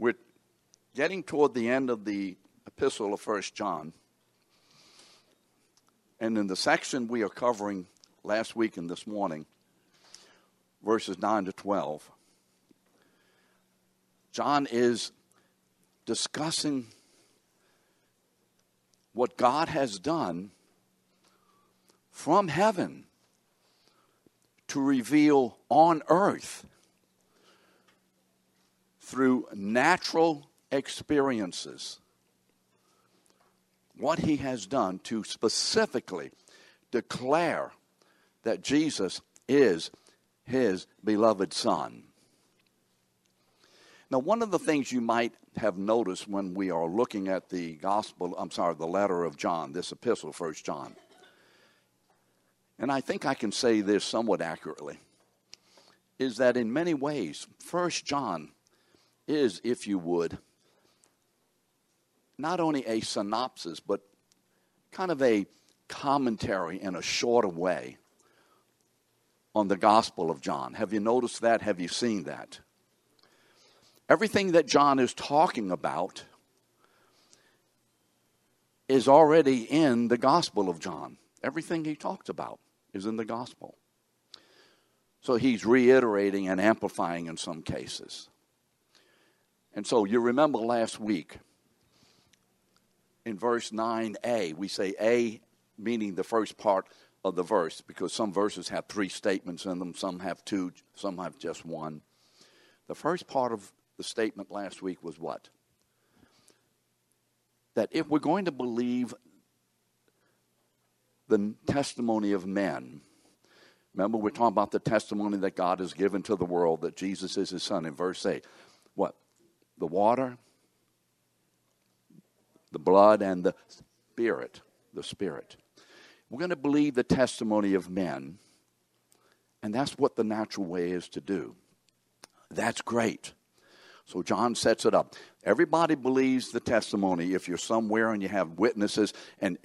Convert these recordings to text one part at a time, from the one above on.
We're getting toward the end of the epistle of First John. And in the section we are covering last week and this morning, verses 9 to 12, John is discussing what God has done from heaven to reveal on earth through natural experiences what he has done to specifically declare that Jesus is his beloved Son. Now, one of the things you might have noticed when we are looking at the gospel, I'm sorry, the letter of John, this epistle, First John, and I think I can say this somewhat accurately, is that in many ways, First John is, if you would, not only a synopsis, but kind of a commentary in a shorter way on the Gospel of John. Have you noticed that? Have you seen that? Everything that John is talking about is already in the Gospel of John. Everything he talks about is in the Gospel. So he's reiterating and amplifying in some cases. And so you remember last week in verse 9a, we say A meaning the first part of the verse because some verses have three statements in them, some have two, some have just one. The first part of the statement last week was what? That if we're going to believe the testimony of men, remember we're talking about the testimony that God has given to the world that Jesus is his son in verse 8. What? The water, the blood, and the spirit. The spirit. We're going to believe the testimony of men, and that's what the natural way is to do. That's great. So John sets it up. Everybody believes the testimony if you're somewhere and you have witnesses and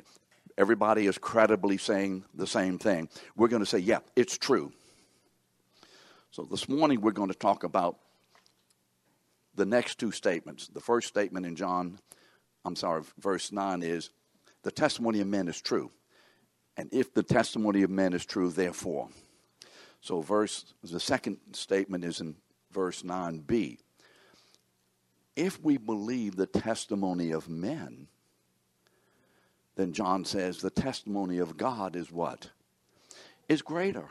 everybody is credibly saying the same thing. We're going to say, yeah, it's true. So this morning we're going to talk about the next two statements. The first statement in John, I'm sorry, verse 9 is the testimony of men is true. And if the testimony of men is true, therefore. So verse the second statement is in verse 9b. If we believe the testimony of men, then John says the testimony of God is what? Is greater.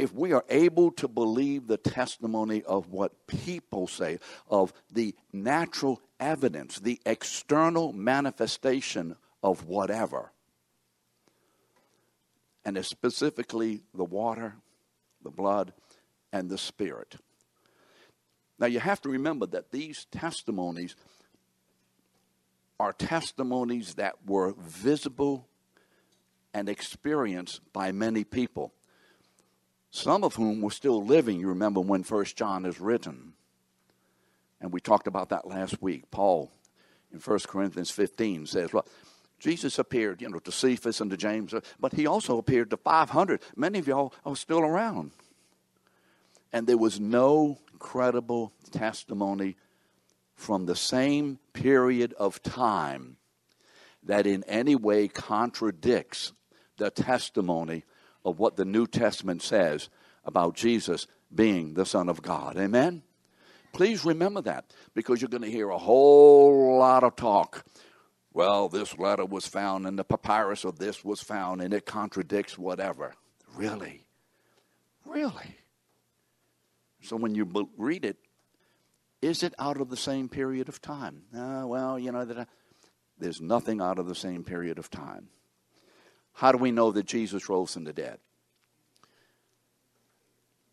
If we are able to believe the testimony of what people say, of the natural evidence, the external manifestation of whatever, and specifically the water, the blood, and the spirit. Now you have to remember that these testimonies are testimonies that were visible and experienced by many people, some of whom were still living. You remember when First John is written. And we talked about that last week. Paul in 1 Corinthians 15 says, well, Jesus appeared, you know, to Cephas and to James, but he also appeared to 500. Many of y'all are still around. And there was no credible testimony from the same period of time that in any way contradicts the testimony of what the New Testament says about Jesus being the Son of God. Amen? Please remember that because you're going to hear a whole lot of talk well, this letter was found and the papyrus of this was found and it contradicts whatever. Really? Really? So when you read it, is it out of the same period of time? Uh, well, you know, that uh, there's nothing out of the same period of time. How do we know that Jesus rose from the dead?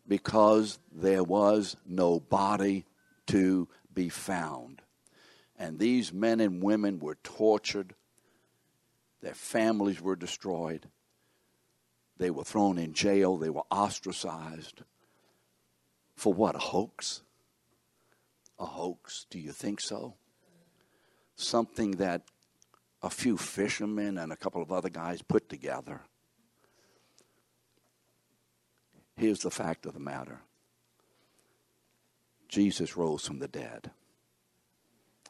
Because there was no body to be found. And these men and women were tortured, their families were destroyed, they were thrown in jail, they were ostracized. For what? A hoax? A hoax? Do you think so? Something that a few fishermen and a couple of other guys put together. Here's the fact of the matter Jesus rose from the dead.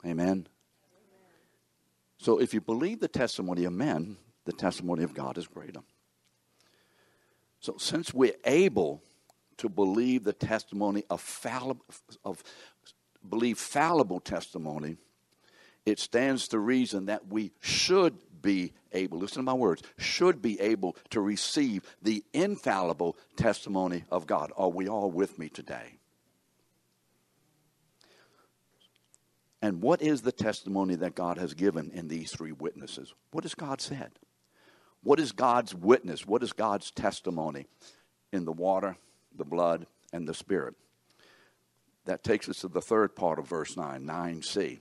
Amen. So if you believe the testimony of men, the testimony of God is greater. So since we're able to believe the testimony of fallible of believe fallible testimony, it stands to reason that we should be able, listen to my words, should be able to receive the infallible testimony of God. Are we all with me today? And what is the testimony that God has given in these three witnesses? What has God said? What is God's witness? What is God's testimony in the water, the blood, and the Spirit? That takes us to the third part of verse 9, 9c.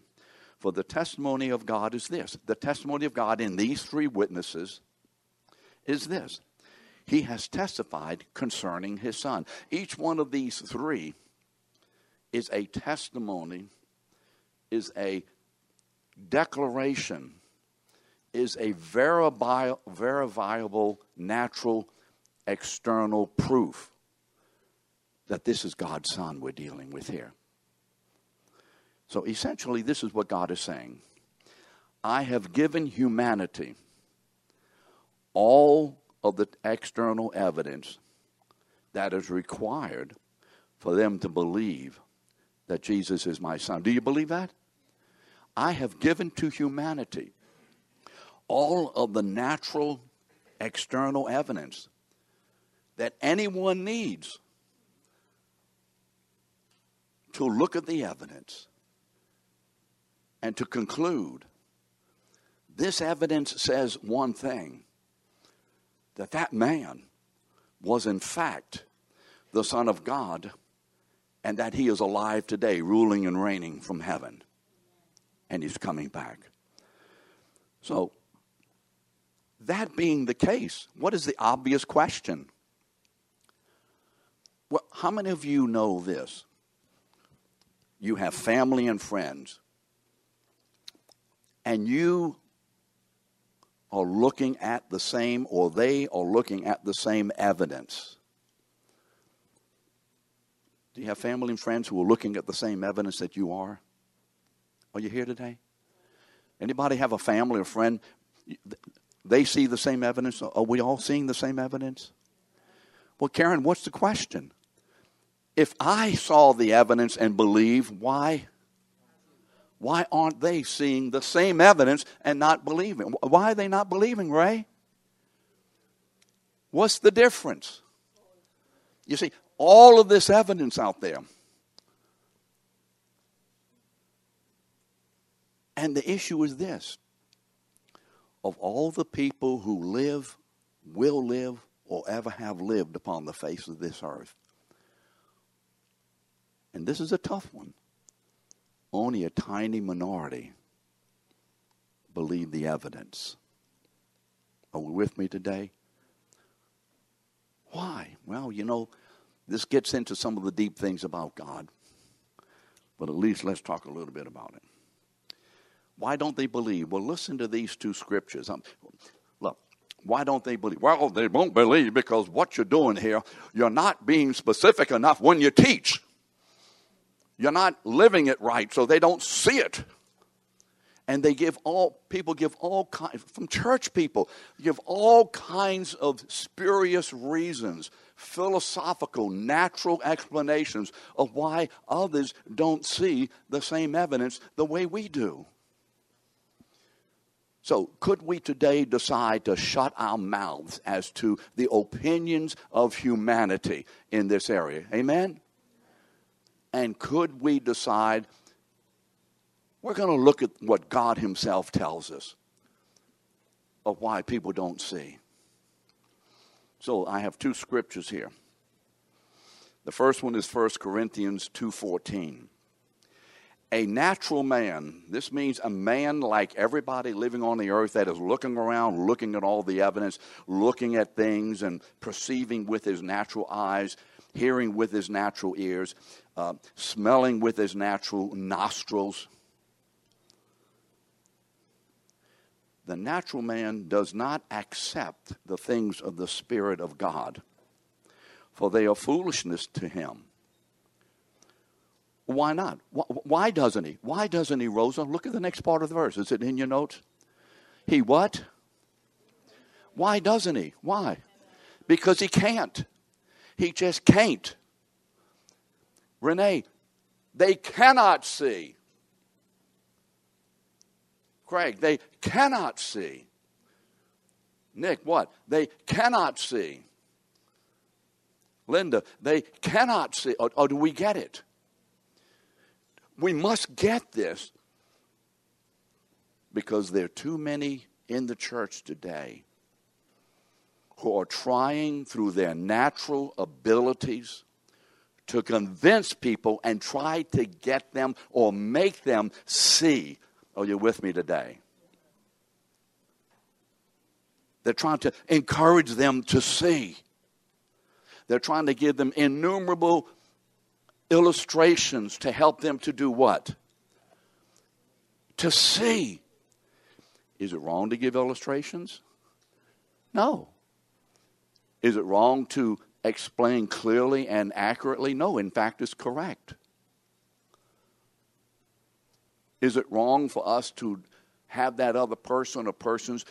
For the testimony of God is this the testimony of God in these three witnesses is this He has testified concerning His Son. Each one of these three is a testimony, is a declaration, is a verifiable, natural, external proof that this is God's Son we're dealing with here. So essentially, this is what God is saying I have given humanity all of the external evidence that is required for them to believe that Jesus is my son. Do you believe that? I have given to humanity all of the natural external evidence that anyone needs to look at the evidence and to conclude this evidence says one thing that that man was in fact the son of god and that he is alive today ruling and reigning from heaven. And he's coming back. So that being the case what is the obvious question? Well, how many of you know this? You have family and friends and you are looking at the same, or they are looking at the same evidence. Do you have family and friends who are looking at the same evidence that you are? Are you here today? Anybody have a family or friend? They see the same evidence. Are we all seeing the same evidence? Well, Karen, what's the question? If I saw the evidence and believe, why why aren't they seeing the same evidence and not believing? Why are they not believing, Ray? What's the difference? You see, all of this evidence out there. And the issue is this of all the people who live, will live, or ever have lived upon the face of this earth. And this is a tough one only a tiny minority believe the evidence. Are we with me today? Why? Well, you know, this gets into some of the deep things about God. But at least let's talk a little bit about it. Why don't they believe? Well, listen to these two scriptures. Um, look, why don't they believe? Well, they won't believe because what you're doing here, you're not being specific enough when you teach. You're not living it right, so they don't see it. And they give all, people give all kinds, from church people, give all kinds of spurious reasons, philosophical, natural explanations of why others don't see the same evidence the way we do. So, could we today decide to shut our mouths as to the opinions of humanity in this area? Amen? And could we decide we're going to look at what God Himself tells us of why people don't see? So I have two scriptures here. The first one is 1 Corinthians 2:14. A natural man, this means a man like everybody living on the earth that is looking around, looking at all the evidence, looking at things and perceiving with his natural eyes, hearing with his natural ears uh, smelling with his natural nostrils. The natural man does not accept the things of the Spirit of God, for they are foolishness to him. Why not? Why doesn't he? Why doesn't he, Rosa? Look at the next part of the verse. Is it in your notes? He what? Why doesn't he? Why? Because he can't. He just can't. Renee, they cannot see. Craig, they cannot see. Nick, what? They cannot see. Linda, they cannot see. Or, or do we get it? We must get this because there are too many in the church today who are trying through their natural abilities to convince people and try to get them or make them see. Are you with me today? They're trying to encourage them to see. They're trying to give them innumerable illustrations to help them to do what? To see. Is it wrong to give illustrations? No. Is it wrong to explain clearly and accurately? No, in fact, it's correct. Is it wrong for us to have that other person or persons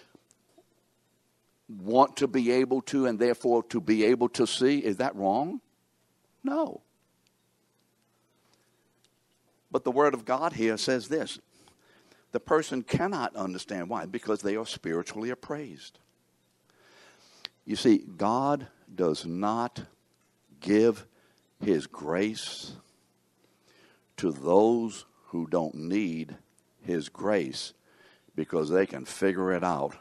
want to be able to and therefore to be able to see? Is that wrong? No. But the Word of God here says this the person cannot understand. Why? Because they are spiritually appraised. You see, God does not give His grace to those who don't need His grace because they can figure it out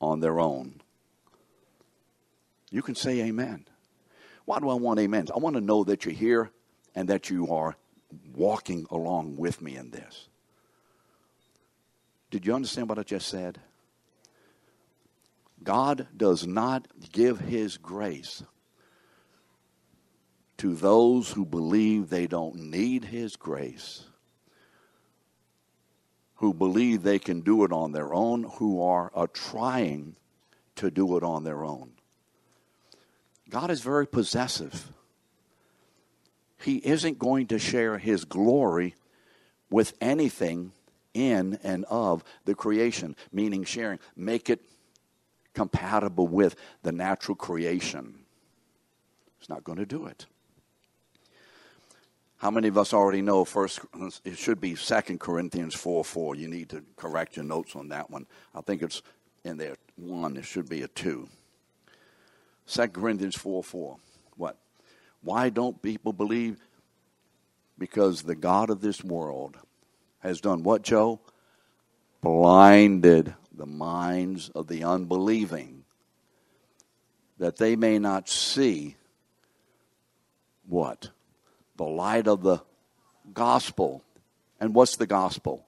on their own. You can say amen. Why do I want amens? I want to know that you're here and that you are walking along with me in this. Did you understand what I just said? God does not give his grace to those who believe they don't need his grace, who believe they can do it on their own, who are, trying to do it on their own. God is very possessive. He isn't going to share his glory with anything in and of the creation, meaning sharing. Make it compatible with the natural creation. It's not going to do it. How many of us already know first it should be Second Corinthians 4 4. You need to correct your notes on that one. I think it's in there one, it should be a two. Second Corinthians 4 4. What? Why don't people believe? Because the God of this world has done what, Joe? Blinded the minds of the unbelieving that they may not see what? The light of the gospel. And what's the gospel?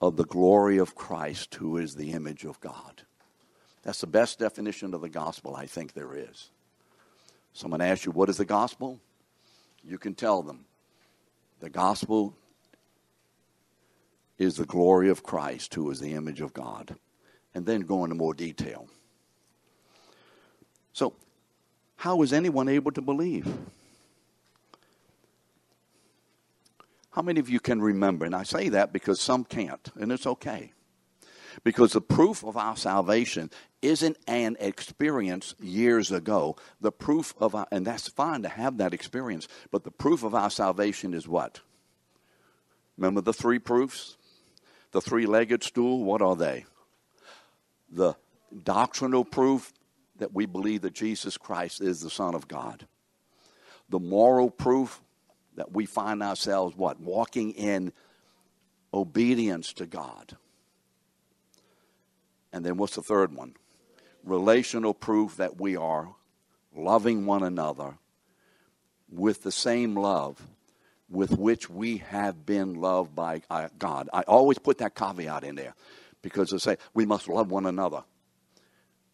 Of the glory of Christ, who is the image of God. That's the best definition of the gospel I think there is. Someone asks you, What is the gospel? You can tell them. The gospel is the glory of Christ, who is the image of God. And then go into more detail. So, how is anyone able to believe? How many of you can remember? And I say that because some can't, and it's okay. Because the proof of our salvation isn't an experience years ago. The proof of our, and that's fine to have that experience, but the proof of our salvation is what? Remember the three proofs? The three legged stool, what are they? The doctrinal proof that we believe that Jesus Christ is the Son of God. The moral proof that we find ourselves what? Walking in obedience to God. And then what's the third one? Relational proof that we are loving one another with the same love with which we have been loved by uh, God. I always put that caveat in there because they say we must love one another.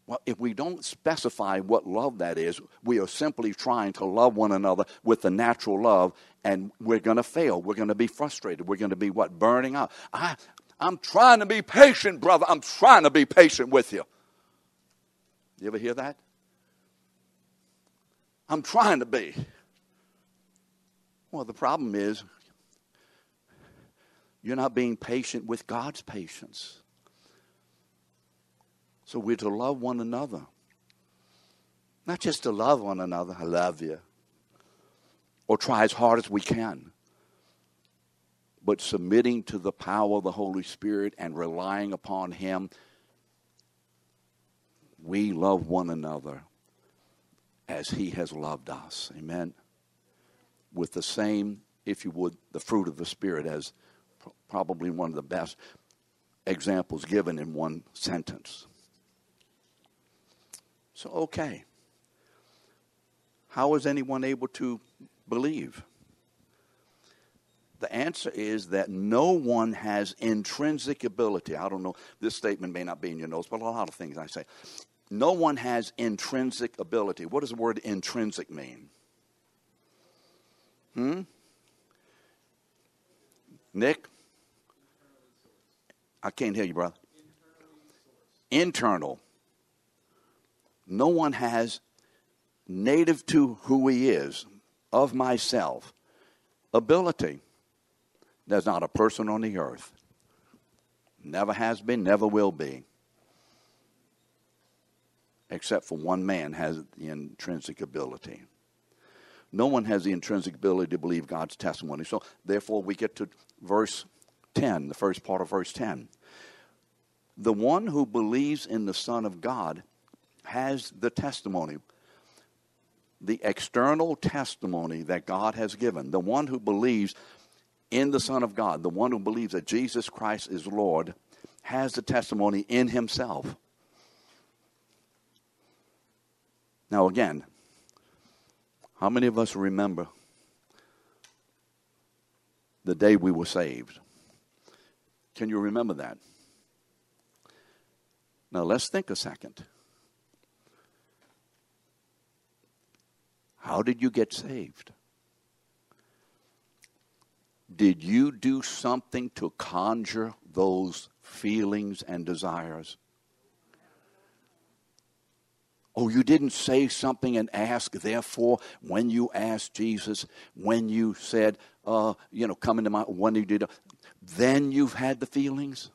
Well, if we don't specify what love that is, we are simply trying to love one another with the natural love, and we're going to fail. We're going to be frustrated. We're going to be what? Burning out. I, I'm trying to be patient, brother. I'm trying to be patient with you. You ever hear that? I'm trying to be. Well, the problem is you're not being patient with God's patience. So we're to love one another. Not just to love one another, I love you, or try as hard as we can, but submitting to the power of the Holy Spirit and relying upon Him. We love one another as He has loved us. Amen. With the same, if you would, the fruit of the Spirit as probably one of the best examples given in one sentence. So, okay. How is anyone able to believe? The answer is that no one has intrinsic ability. I don't know, this statement may not be in your notes, but a lot of things I say. No one has intrinsic ability. What does the word intrinsic mean? Hmm? Nick? I can't hear you, brother. Internal. No one has native to who he is, of myself, ability. There's not a person on the earth. Never has been, never will be. Except for one man has the intrinsic ability. No one has the intrinsic ability to believe God's testimony. So therefore we get to verse 10, the first part of verse 10. The one who believes in the Son of God has the testimony, the external testimony that God has given. The one who believes in the Son of God, the one who believes that Jesus Christ is Lord, has the testimony in himself. Now, again, how many of us remember the day we were saved? Can you remember that? Now let's think a second. How did you get saved? Did you do something to conjure those feelings and desires? Oh, you didn't say something and ask. Therefore, when you asked Jesus, when you said, uh, you know, come into my, when you did, then you've had the feelings?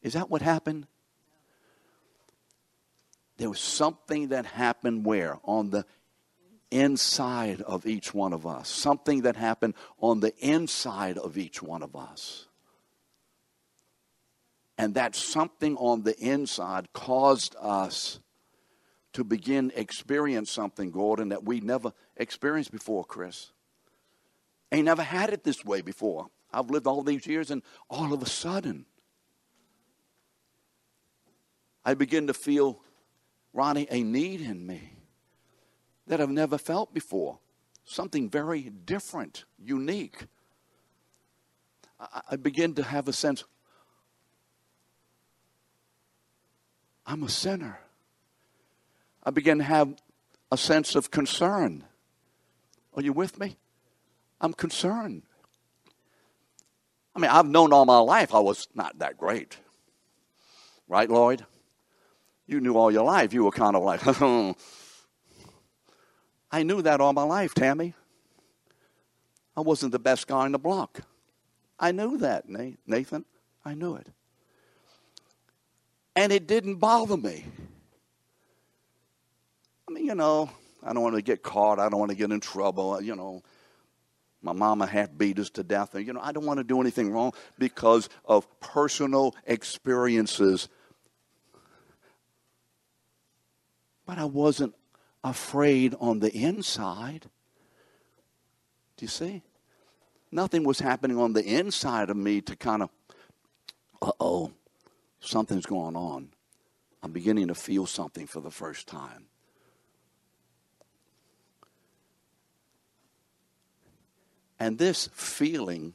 Is that what happened? There was something that happened where? On the inside of each one of us. Something that happened on the inside of each one of us. And that something on the inside caused us to begin experience something, Gordon, that we never experienced before, Chris. Ain't never had it this way before. I've lived all these years, and all of a sudden, I begin to feel, Ronnie, a need in me that I've never felt before. Something very different, unique. I, I begin to have a sense I'm a sinner. I begin to have a sense of concern. Are you with me? I'm concerned. I mean, I've known all my life I was not that great. Right, Lloyd? You knew all your life. You were kind of like, I knew that all my life, Tammy. I wasn't the best guy on the block. I knew that, Nathan. I knew it. And it didn't bother me. I mean, you know, I don't want to get caught. I don't want to get in trouble. You know, my mama half beat us to death. And, you know, I don't want to do anything wrong because of personal experiences. But I wasn't afraid on the inside. Do you see? Nothing was happening on the inside of me to kind of, uh oh, something's going on. I'm beginning to feel something for the first time. And this feeling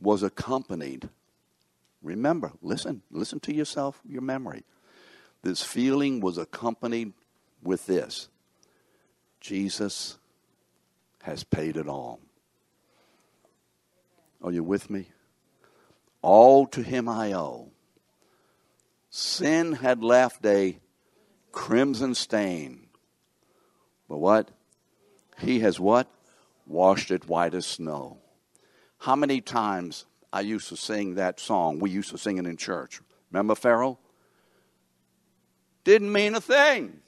was accompanied, remember, listen, listen to yourself, your memory. This feeling was accompanied with this Jesus has paid it all. Are you with me? All to him I owe. Sin had left a crimson stain. But what? He has what? washed it white as snow. How many times I used to sing that song? We used to sing it in church. Remember Pharaoh? Didn't mean a thing.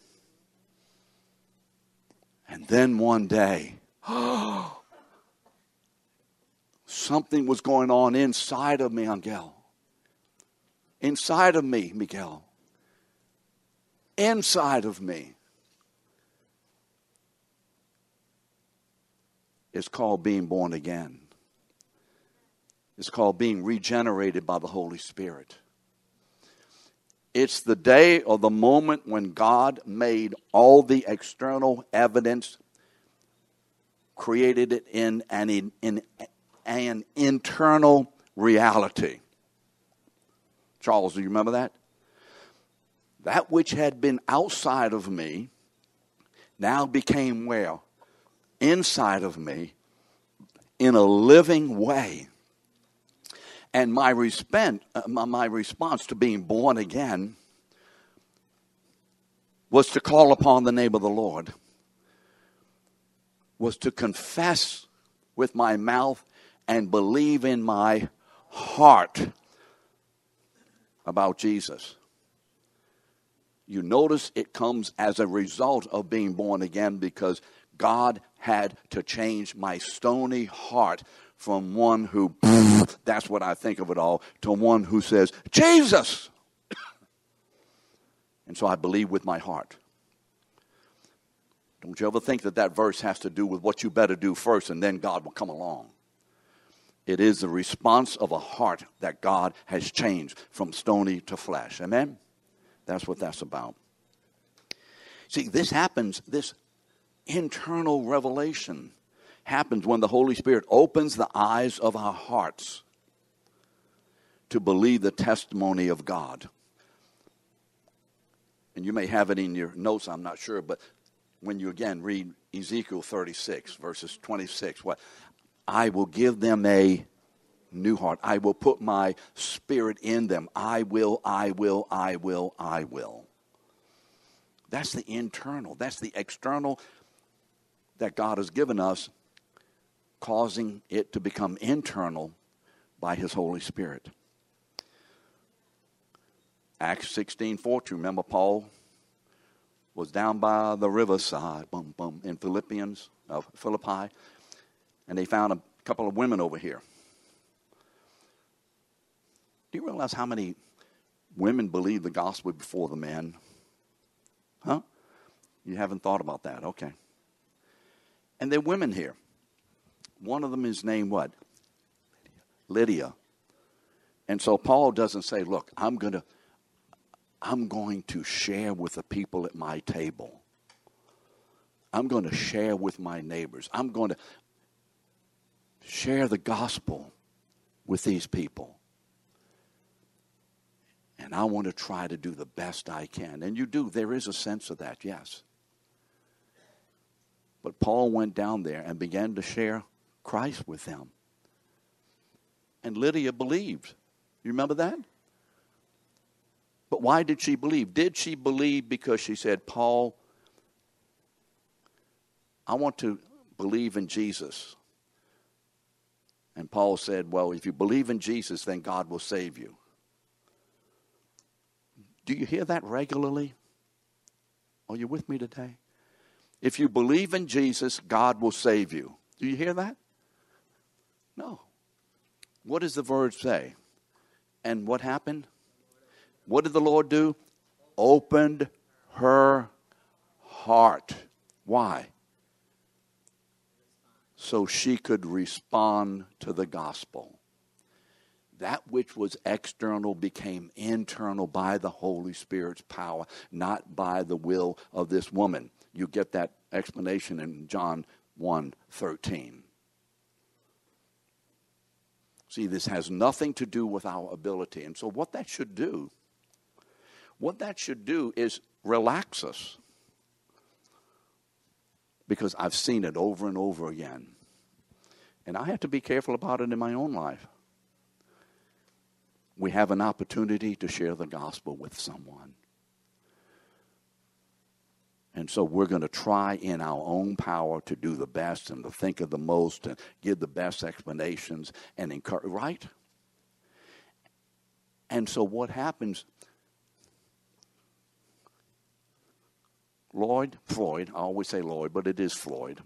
And then one day, something was going on inside of me, Angel. Inside of me, Miguel. Inside of me. It's called being born again. It's called being regenerated by the Holy Spirit. It's the day or the moment when God made all the external evidence, created it in an, in, in an internal reality. Charles, do you remember that? That which had been outside of me now became where? Inside of me in a living way. And my, uh, my response to being born again was to call upon the name of the Lord, was to confess with my mouth and believe in my heart about Jesus. You notice it comes as a result of being born again because God had to change my stony heart from one who, that's what I think of it all, to one who says, Jesus. and so I believe with my heart. Don't you ever think that that verse has to do with what you better do first and then God will come along. It is the response of a heart that God has changed from stony to flesh. Amen? That's what that's about. See, this happens, this internal revelation happens when the Holy Spirit opens the eyes of our hearts to believe the testimony of God. And you may have it in your notes, I'm not sure, but when you again read Ezekiel 36, verses 26, what? I will give them a new heart. I will put my spirit in them. I will, I will, I will, I will. That's the internal, that's the external that God has given us causing it to become internal by his Holy Spirit. Acts 16 14. Remember, Paul was down by the riverside boom, boom, in Philippians, uh, Philippi, and they found a couple of women over here. Do you realize how many women believed the gospel before the men? Huh? You haven't thought about that. Okay. And there are women here. One of them is named what? Lydia. And so Paul doesn't say, look, I'm going to I'm going to share with the people at my table. I'm going to share with my neighbors. I'm going to share the gospel with these people. And I want to try to do the best I can. And you do. There is a sense of that, yes. But Paul went down there and began to share Christ with them. And Lydia believed. You remember that? But why did she believe? Did she believe because she said, Paul, I want to believe in Jesus? And Paul said, Well, if you believe in Jesus, then God will save you. Do you hear that regularly? Are you with me today? If you believe in Jesus, God will save you. Do you hear that? No. What does the verse say? And what happened? What did the Lord do? Opened her heart. Why? So she could respond to the gospel. That which was external became internal by the Holy Spirit's power, not by the will of this woman. You get that explanation in John 1 13. See, this has nothing to do with our ability. And so, what that should do, what that should do is relax us. Because I've seen it over and over again. And I have to be careful about it in my own life. We have an opportunity to share the gospel with someone. And so we're going to try in our own power to do the best and to think of the most and give the best explanations and encourage, right? And so what happens? Lloyd, Floyd, I always say Lloyd, but it is Floyd.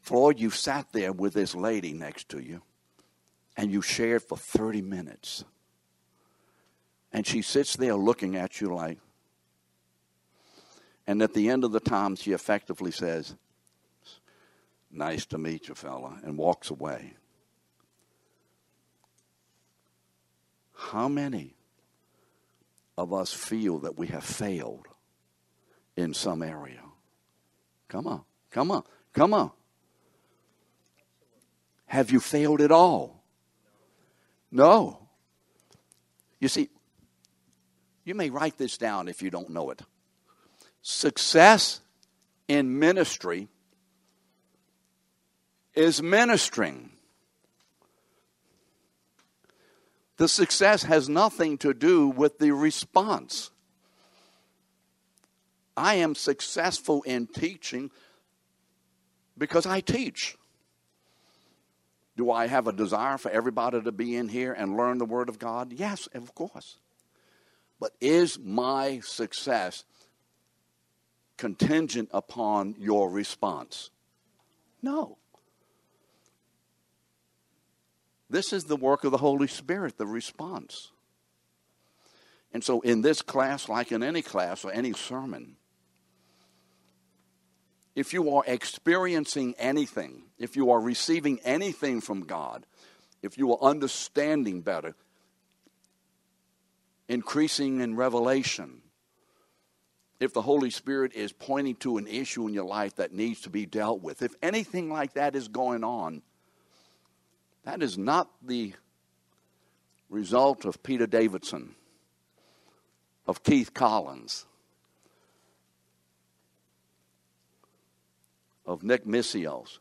Floyd, you sat there with this lady next to you and you shared for 30 minutes. And she sits there looking at you like, and at the end of the time, she effectively says, Nice to meet you, fella, and walks away. How many of us feel that we have failed in some area? Come on, come on, come on. Have you failed at all? No. You see, you may write this down if you don't know it. Success in ministry is ministering. The success has nothing to do with the response. I am successful in teaching because I teach. Do I have a desire for everybody to be in here and learn the Word of God? Yes, of course. But is my success contingent upon your response? No. This is the work of the Holy Spirit, the response. And so, in this class, like in any class or any sermon, if you are experiencing anything, if you are receiving anything from God, if you are understanding better, increasing in revelation, if the Holy Spirit is pointing to an issue in your life that needs to be dealt with, if anything like that is going on, that is not the result of Peter Davidson, of Keith Collins, of Nick Missios,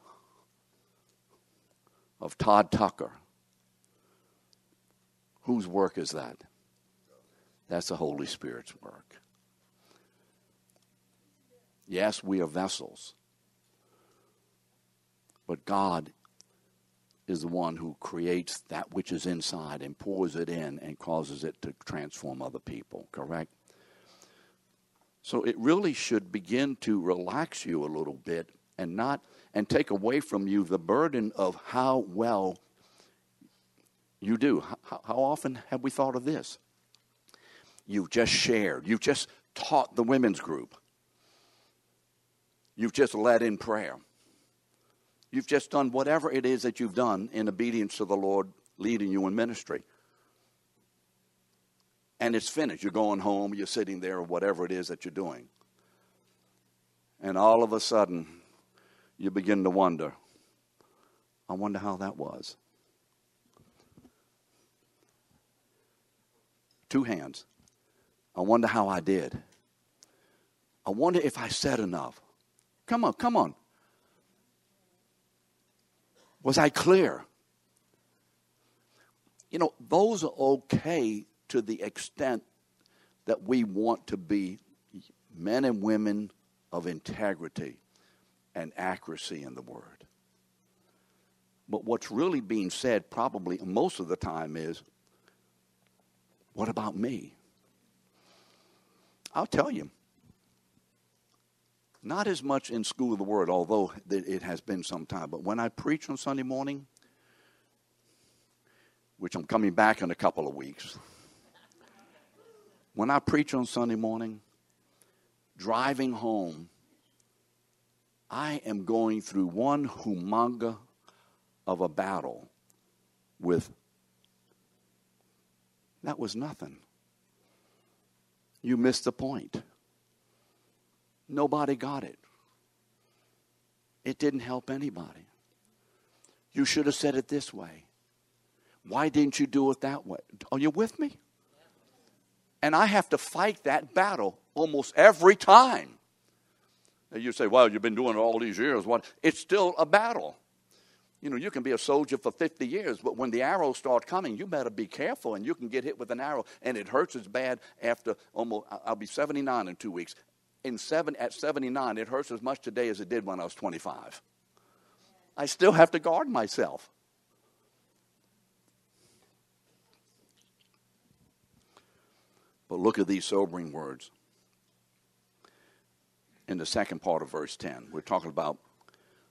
of Todd Tucker. Whose work is that? That's the Holy Spirit's work. Yes, we are vessels. But God is the one who creates that which is inside and pours it in and causes it to transform other people, correct? So it really should begin to relax you a little bit and not and take away from you the burden of how well you do. How, how often have we thought of this? You've just shared, you've just taught the women's group, you've just led in prayer, you've just done whatever it is that you've done in obedience to the Lord leading you in ministry. And it's finished. You're going home, you're sitting there, or whatever it is that you're doing. And all of a sudden, you begin to wonder I wonder how that was. Two hands. I wonder how I did. I wonder if I said enough. Come on, come on. Was I clear? You know, those are okay to the extent that we want to be men and women of integrity and accuracy in the word. But what's really being said, probably most of the time, is what about me? I'll tell you, not as much in School of the Word, although it has been some time, but when I preach on Sunday morning, which I'm coming back in a couple of weeks, when I preach on Sunday morning, driving home, I am going through one humonga of a battle with that was nothing. You missed the point. Nobody got it. It didn't help anybody. You should have said it this way. Why didn't you do it that way? Are you with me? And I have to fight that battle almost every time. You say, well, you've been doing it all these years. What? It's still a battle. You know, you can be a soldier for 50 years, but when the arrows start coming, you better be careful, and you can get hit with an arrow, and it hurts as bad after almost, I'll be 79 in two weeks. In seven, at 79, it hurts as much today as it did when I was 25. I still have to guard myself. But look at these sobering words. In the second part of verse 10, we're talking about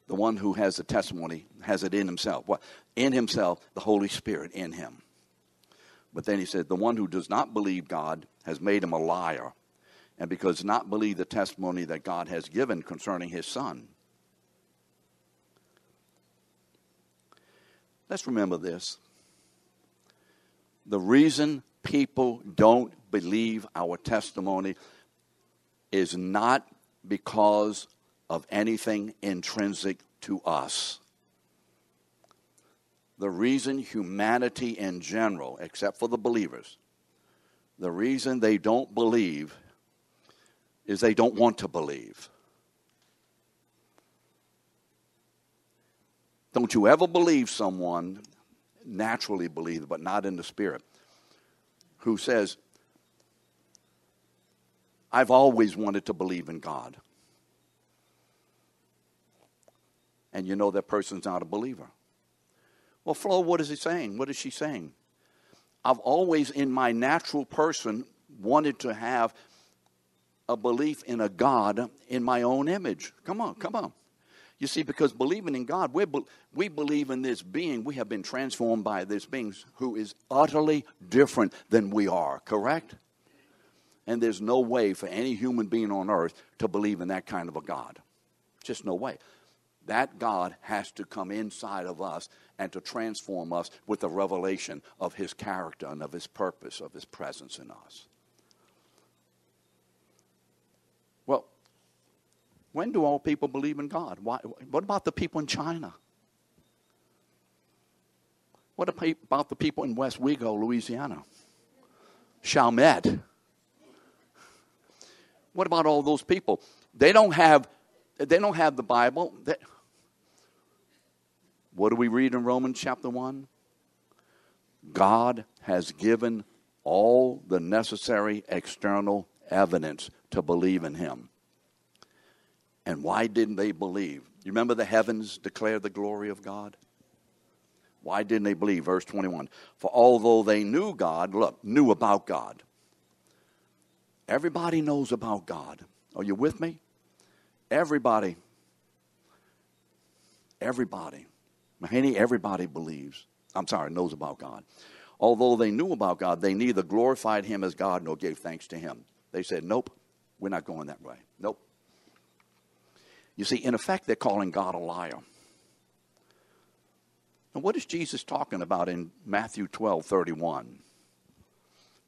the one who has the testimony, has it in himself. What? In himself, the Holy Spirit in him. But then he said, the one who does not believe God has made him a liar, and because not believe the testimony that God has given concerning his son. Let's remember this. The reason people don't believe our testimony is not because of anything intrinsic to us. The reason humanity in general, except for the believers, the reason they don't believe is they don't want to believe. Don't you ever believe someone, naturally believe, but not in the spirit, who says, I've always wanted to believe in God. and you know that person's not a believer. Well, Flo, what is he saying? What is she saying? I've always, in my natural person, wanted to have a belief in a God in my own image. Come on, come on. You see, because believing in God, we we believe in this being. We have been transformed by this being who is utterly different than we are, correct? And there's no way for any human being on earth to believe in that kind of a God. Just no way. That God has to come inside of us and to transform us with the revelation of His character and of His purpose, of His presence in us. When do all people believe in God? Why, what about the people in China? What about the people in Westwego, Louisiana? Chalmette. What about all those people? They don't have they don't have the Bible. They, what do we read in Romans chapter 1? God has given all the necessary external evidence to believe in him. And why didn't they believe? You remember the heavens declare the glory of God? Why didn't they believe? Verse 21. For although they knew God, look, knew about God. Everybody knows about God. Are you with me? Everybody. Everybody. Mahani, everybody believes. I'm sorry, knows about God. Although they knew about God, they neither glorified him as God nor gave thanks to him. They said, Nope, we're not going that way. Nope. You see, in effect, they're calling God a liar. And what is Jesus talking about in Matthew 12 31?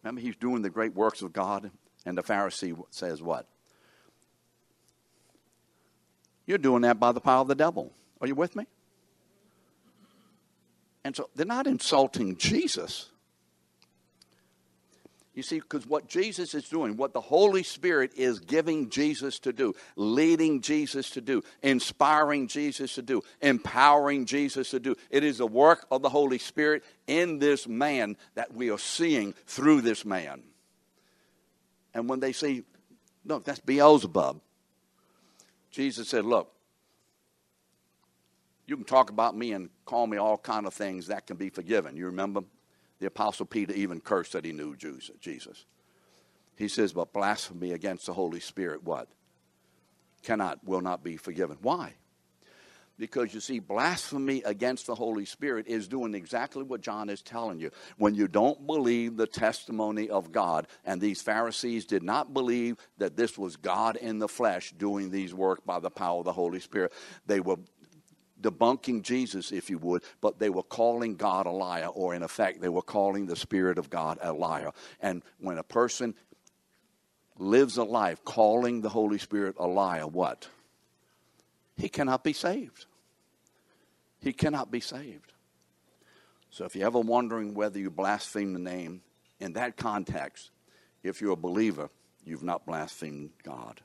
Remember, he's doing the great works of God, and the Pharisee says, What? You're doing that by the power of the devil. Are you with me? And so they're not insulting Jesus. You see, because what Jesus is doing, what the Holy Spirit is giving Jesus to do, leading Jesus to do, inspiring Jesus to do, empowering Jesus to do, it is the work of the Holy Spirit in this man that we are seeing through this man. And when they say, look, that's Beelzebub, Jesus said, look, you can talk about me and call me all kind of things that can be forgiven. You remember? The Apostle Peter even cursed that he knew Jesus. He says, but blasphemy against the Holy Spirit, what? Cannot, will not be forgiven. Why? Because you see, blasphemy against the Holy Spirit is doing exactly what John is telling you. When you don't believe the testimony of God, and these Pharisees did not believe that this was God in the flesh doing these work by the power of the Holy Spirit, they were debunking Jesus, if you would, but they were calling God a liar, or in effect, they were calling the Spirit of God a liar. And when a person lives a life calling the Holy Spirit a liar, what? He cannot be saved. He cannot be saved. So if you're ever wondering whether you blaspheme the name, in that context, if you're a believer, you've not blasphemed God.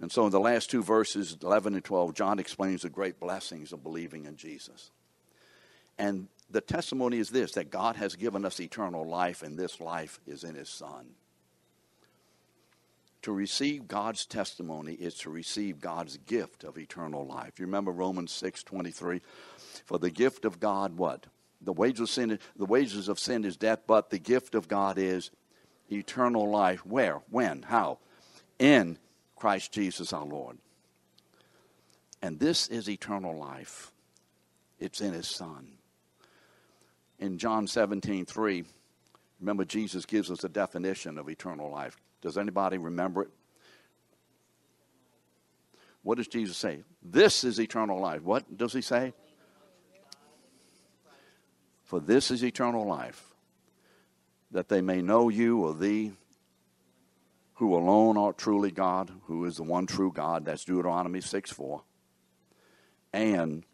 And so in the last two verses, 11 and 12, John explains the great blessings of believing in Jesus. And the testimony is this that God has given us eternal life, and this life is in His Son. to receive God's testimony is to receive God's gift of eternal life. You remember Romans 6 23? For the gift of God, what? The wages of sin, the wages of sin is death, but the gift of God is eternal life. Where? When? How? In Christ Jesus our Lord. And this is eternal life. It's in his Son. In John 17, 3, remember Jesus gives us a definition of eternal life. Does anybody remember it? What does Jesus say? This is eternal life. What does he say? For this is eternal life, that they may know you or thee, who alone art truly God, who is the one true God. That's Deuteronomy 6 4. And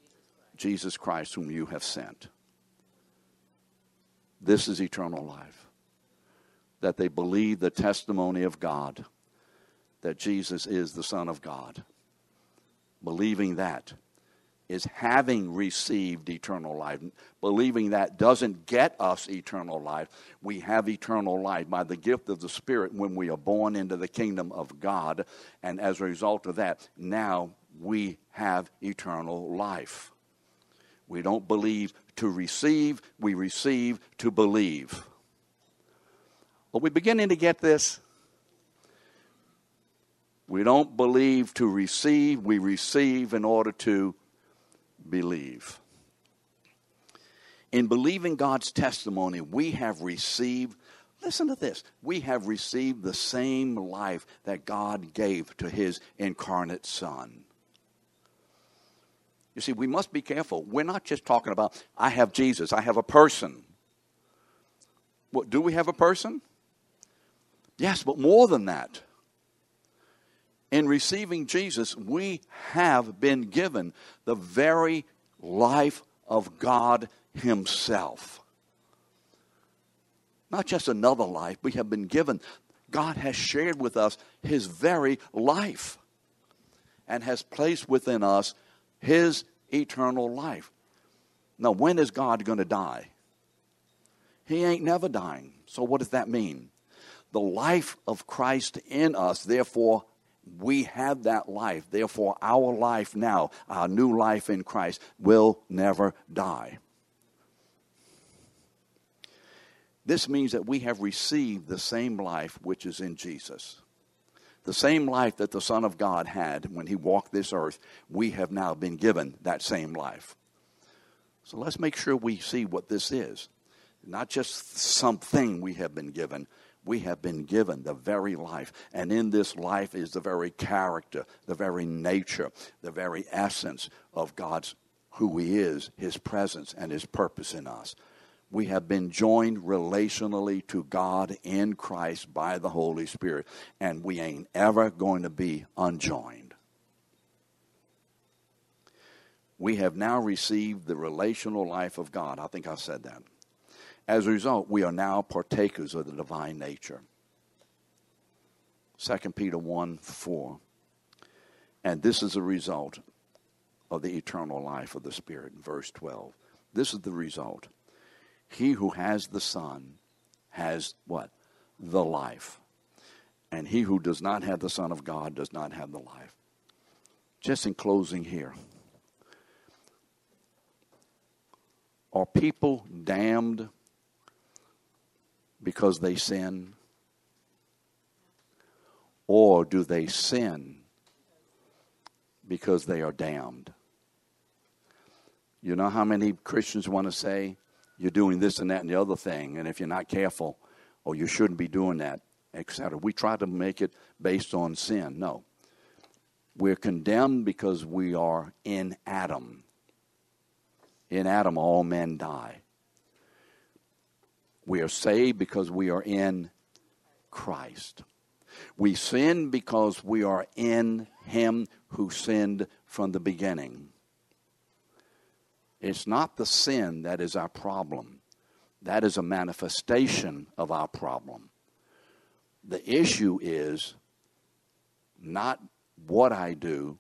Jesus Christ, whom you have sent. This is eternal life. That they believe the testimony of God, that Jesus is the Son of God. Believing that is having received eternal life. Believing that doesn't get us eternal life. We have eternal life by the gift of the Spirit when we are born into the kingdom of God. And as a result of that, now we have eternal life. We don't believe to receive, we receive to believe. Are we beginning to get this? We don't believe to receive, we receive in order to believe. In believing God's testimony, we have received, listen to this, we have received the same life that God gave to his incarnate Son. You see, we must be careful. We're not just talking about, I have Jesus, I have a person. Do we have a person? Yes, but more than that. In receiving Jesus, we have been given the very life of God Himself. Not just another life, we have been given. God has shared with us His very life and has placed within us his eternal life. Now, when is God going to die? He ain't never dying. So, what does that mean? The life of Christ in us, therefore, we have that life. Therefore, our life now, our new life in Christ, will never die. This means that we have received the same life which is in Jesus. The same life that the Son of God had when he walked this earth, we have now been given that same life. So let's make sure we see what this is. Not just something we have been given, we have been given the very life. And in this life is the very character, the very nature, the very essence of God's who He is, His presence, and His purpose in us we have been joined relationally to God in Christ by the Holy Spirit, and we ain't ever going to be unjoined. We have now received the relational life of God. I think I said that. As a result, we are now partakers of the divine nature. 2 Peter 1 4. And this is a result of the eternal life of the Spirit, verse 12. This is the result he who has the Son has what? The life. And he who does not have the Son of God does not have the life. Just in closing here. Are people damned because they sin? Or do they sin because they are damned? You know how many Christians want to say, you're doing this and that and the other thing, and if you're not careful, or you shouldn't be doing that, etc. We try to make it based on sin. No. We're condemned because we are in Adam. In Adam, all men die. We are saved because we are in Christ. We sin because we are in Him who sinned from the beginning. It's not the sin that is our problem, that is a manifestation of our problem. The issue is not what I do,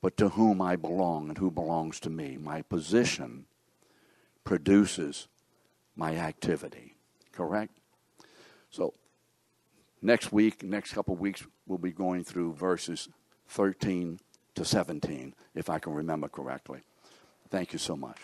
but to whom I belong and who belongs to me. My position produces my activity. Correct? So, Next week, next couple of weeks, we'll be going through verses 13 to 17, if I can remember correctly. Thank you so much.